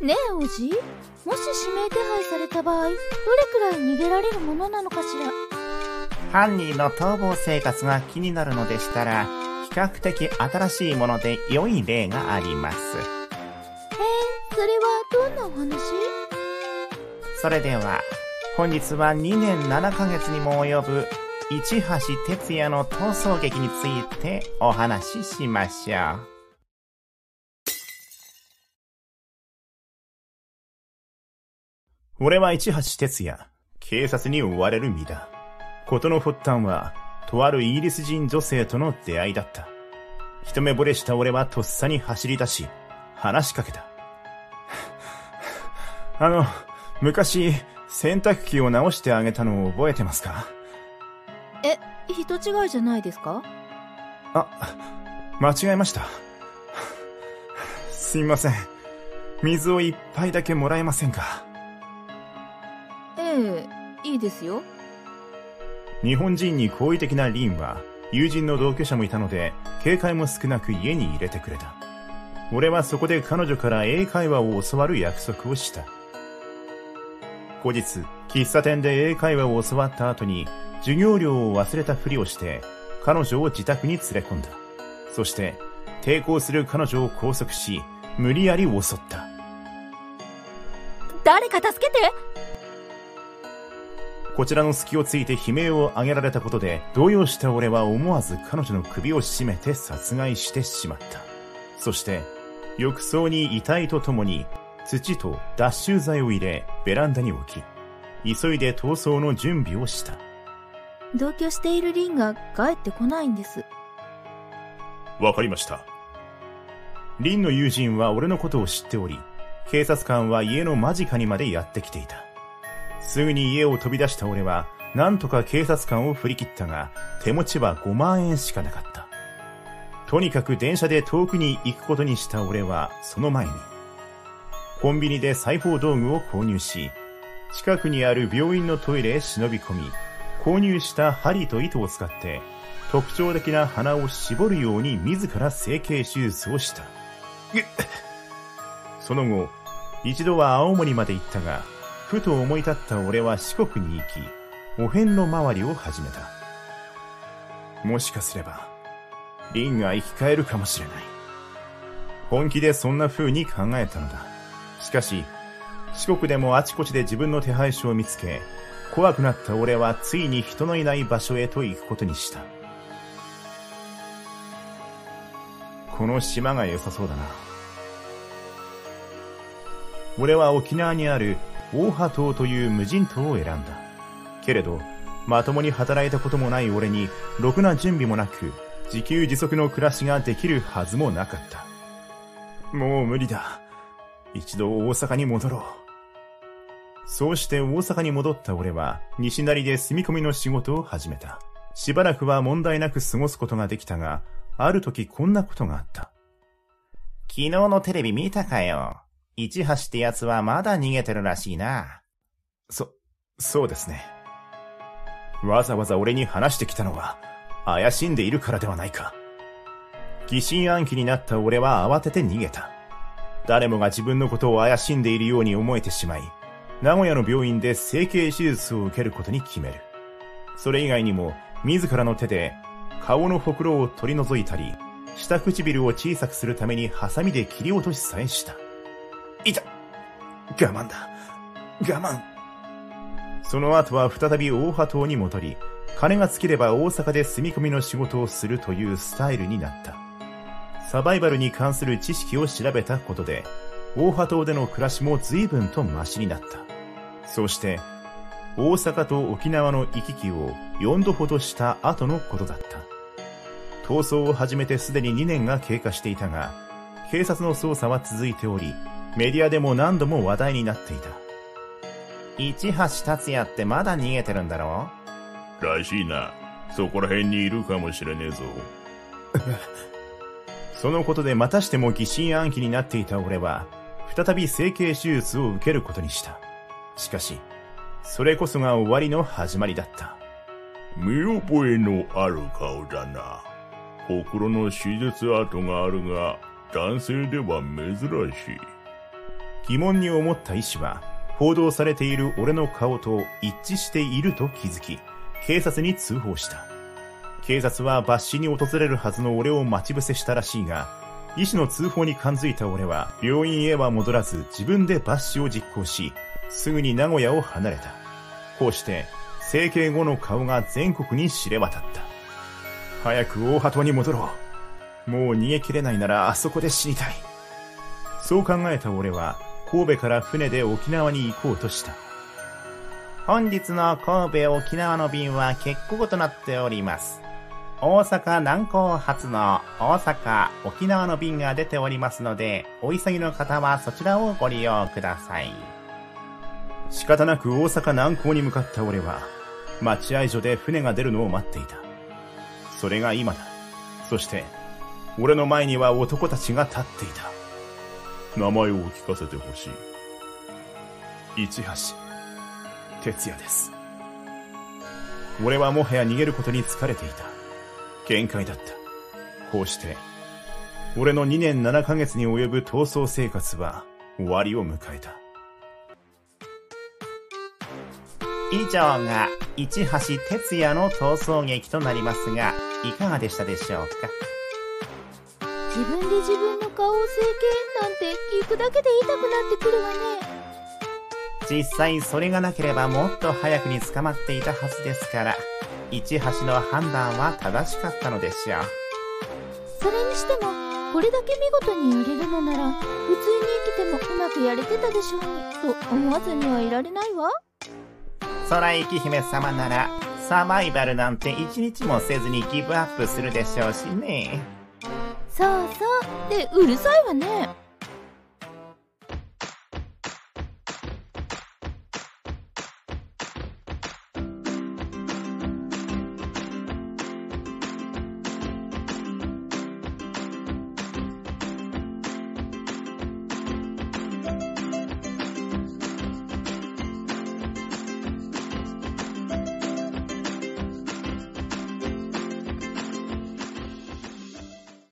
ねえおじ？もし指名手配された場合どれくらい逃げられるものなのかしら？犯人の逃亡生活が気になるのでしたら比較的新しいもので良い例があります。へえそれはどんなお話？それでは本日は2年7ヶ月にも及ぶ市橋哲也の逃走劇についてお話ししましょう。俺は市橋哲也、警察に追われる身だ。事の発端は、とあるイギリス人女性との出会いだった。一目惚れした俺はとっさに走り出し、話しかけた。あの、昔、洗濯機を直してあげたのを覚えてますか？え人違いじゃないですか？あ間違えました すみません水を一杯だけもらえませんか？ええいいですよ。日本人に好意的なリンは友人の同居者もいたので警戒も少なく家に入れてくれた。俺はそこで彼女から英会話を教わる約束をした。後日喫茶店で英会話を教わった後に授業料を忘れたふりをして彼女を自宅に連れ込んだ。そして抵抗する彼女を拘束し無理やり襲った。誰か助けてこちらの隙をついて悲鳴を上げられたことで動揺した俺は思わず彼女の首を絞めて殺害してしまった。そして浴槽に遺体とともに土と脱臭剤を入れベランダに置き急いで逃走の準備をした。同居しているリンが帰ってこないんです。わかりました。リンの友人は俺のことを知っており警察官は家の間近にまでやってきていたすぐに家を飛び出した俺はなんとか警察官を振り切ったが手持ちは5万円しかなかったとにかく電車で遠くに行くことにした俺はその前にコンビニで裁縫道具を購入し近くにある病院のトイレへ忍び込み購入した針と糸を使って特徴的な鼻を絞るように自ら整形手術をした。その後、一度は青森まで行ったが、ふと思い立った俺は四国に行き、お遍路回りを始めた。もしかすれば、リンが生き返るかもしれない。本気でそんな風に考えたのだ。しかし、四国でもあちこちで自分の手配書を見つけ、怖くなった俺はついに人のいない場所へと行くことにした。この島が良さそうだな。俺は沖縄にある大波島という無人島を選んだ。けれど、まともに働いたこともない俺に、ろくな準備もなく、自給自足の暮らしができるはずもなかった。もう無理だ。一度大阪に戻ろう。そうして大阪に戻った俺は、西成で住み込みの仕事を始めた。しばらくは問題なく過ごすことができたが、ある時こんなことがあった。昨日のテレビ見たかよ。市橋ってやつはまだ逃げてるらしいな。そ、そうですね。わざわざ俺に話してきたのは、怪しんでいるからではないか。疑心暗鬼になった俺は慌てて逃げた。誰もが自分のことを怪しんでいるように思えてしまい、名古屋の病院で整形手術を受けることに決める。それ以外にも、自らの手で顔のほくろを取り除いたり、下唇を小さくするためにハサミで切り落としさえした。いた我慢だ我慢その後は再び大波島に戻り、金が尽きれば大阪で住み込みの仕事をするというスタイルになった。サバイバルに関する知識を調べたことで、大波島での暮らしも随分とマシになった。そして、大阪と沖縄の行き来を4度ほどした後のことだった。逃走を始めてすでに2年が経過していたが、警察の捜査は続いており、メディアでも何度も話題になっていた。市橋達也ってまだ逃げてるんだろう？らしいな。そこら辺にいるかもしれねえぞ。そのことでまたしても疑心暗鬼になっていた俺は、再び整形手術を受けることにした。しかし、それこそが終わりの始まりだった。見覚えのある顔だな。ほくろの手術跡があるが、男性では珍しい。疑問に思った医師は、報道されている俺の顔と一致していると気づき、警察に通報した。警察は抜歯に訪れるはずの俺を待ち伏せしたらしいが、医師の通報に感づいた俺は、病院へは戻らず自分で抜歯を実行し、すぐに名古屋を離れた。こうして、整形後の顔が全国に知れ渡った。早く大鳩に戻ろう。もう逃げ切れないならあそこで死にたい。そう考えた俺は、神戸から船で沖縄に行こうとした。本日の神戸沖縄の便は欠航となっております。大阪南港発の大阪沖縄の便が出ておりますので、お急ぎの方はそちらをご利用ください。仕方なく大阪南港に向かった俺は、待合所で船が出るのを待っていた。それが今だ。そして、俺の前には男たちが立っていた。名前を聞かせてほしい。市橋、哲也です。俺はもはや逃げることに疲れていた。限界だった。こうして、俺の2年7ヶ月に及ぶ逃走生活は終わりを迎えた。以上が市橋哲也の逃走劇となりますが、いかがでしたでしょうか？自分で自分の顔を整形なんて聞くだけで痛くなってくるわね実際それがなければもっと早くに捕まっていたはずですから、市橋の判断は正しかったのでしょう。それにしてもこれだけ見事にやれるのなら普通に生きてもうまくやれてたでしょうにと思わずにはいられないわ空雪姫様なら、サバイバルなんて一日もせずにギブアップするでしょうしね。そうそうでうるさいわね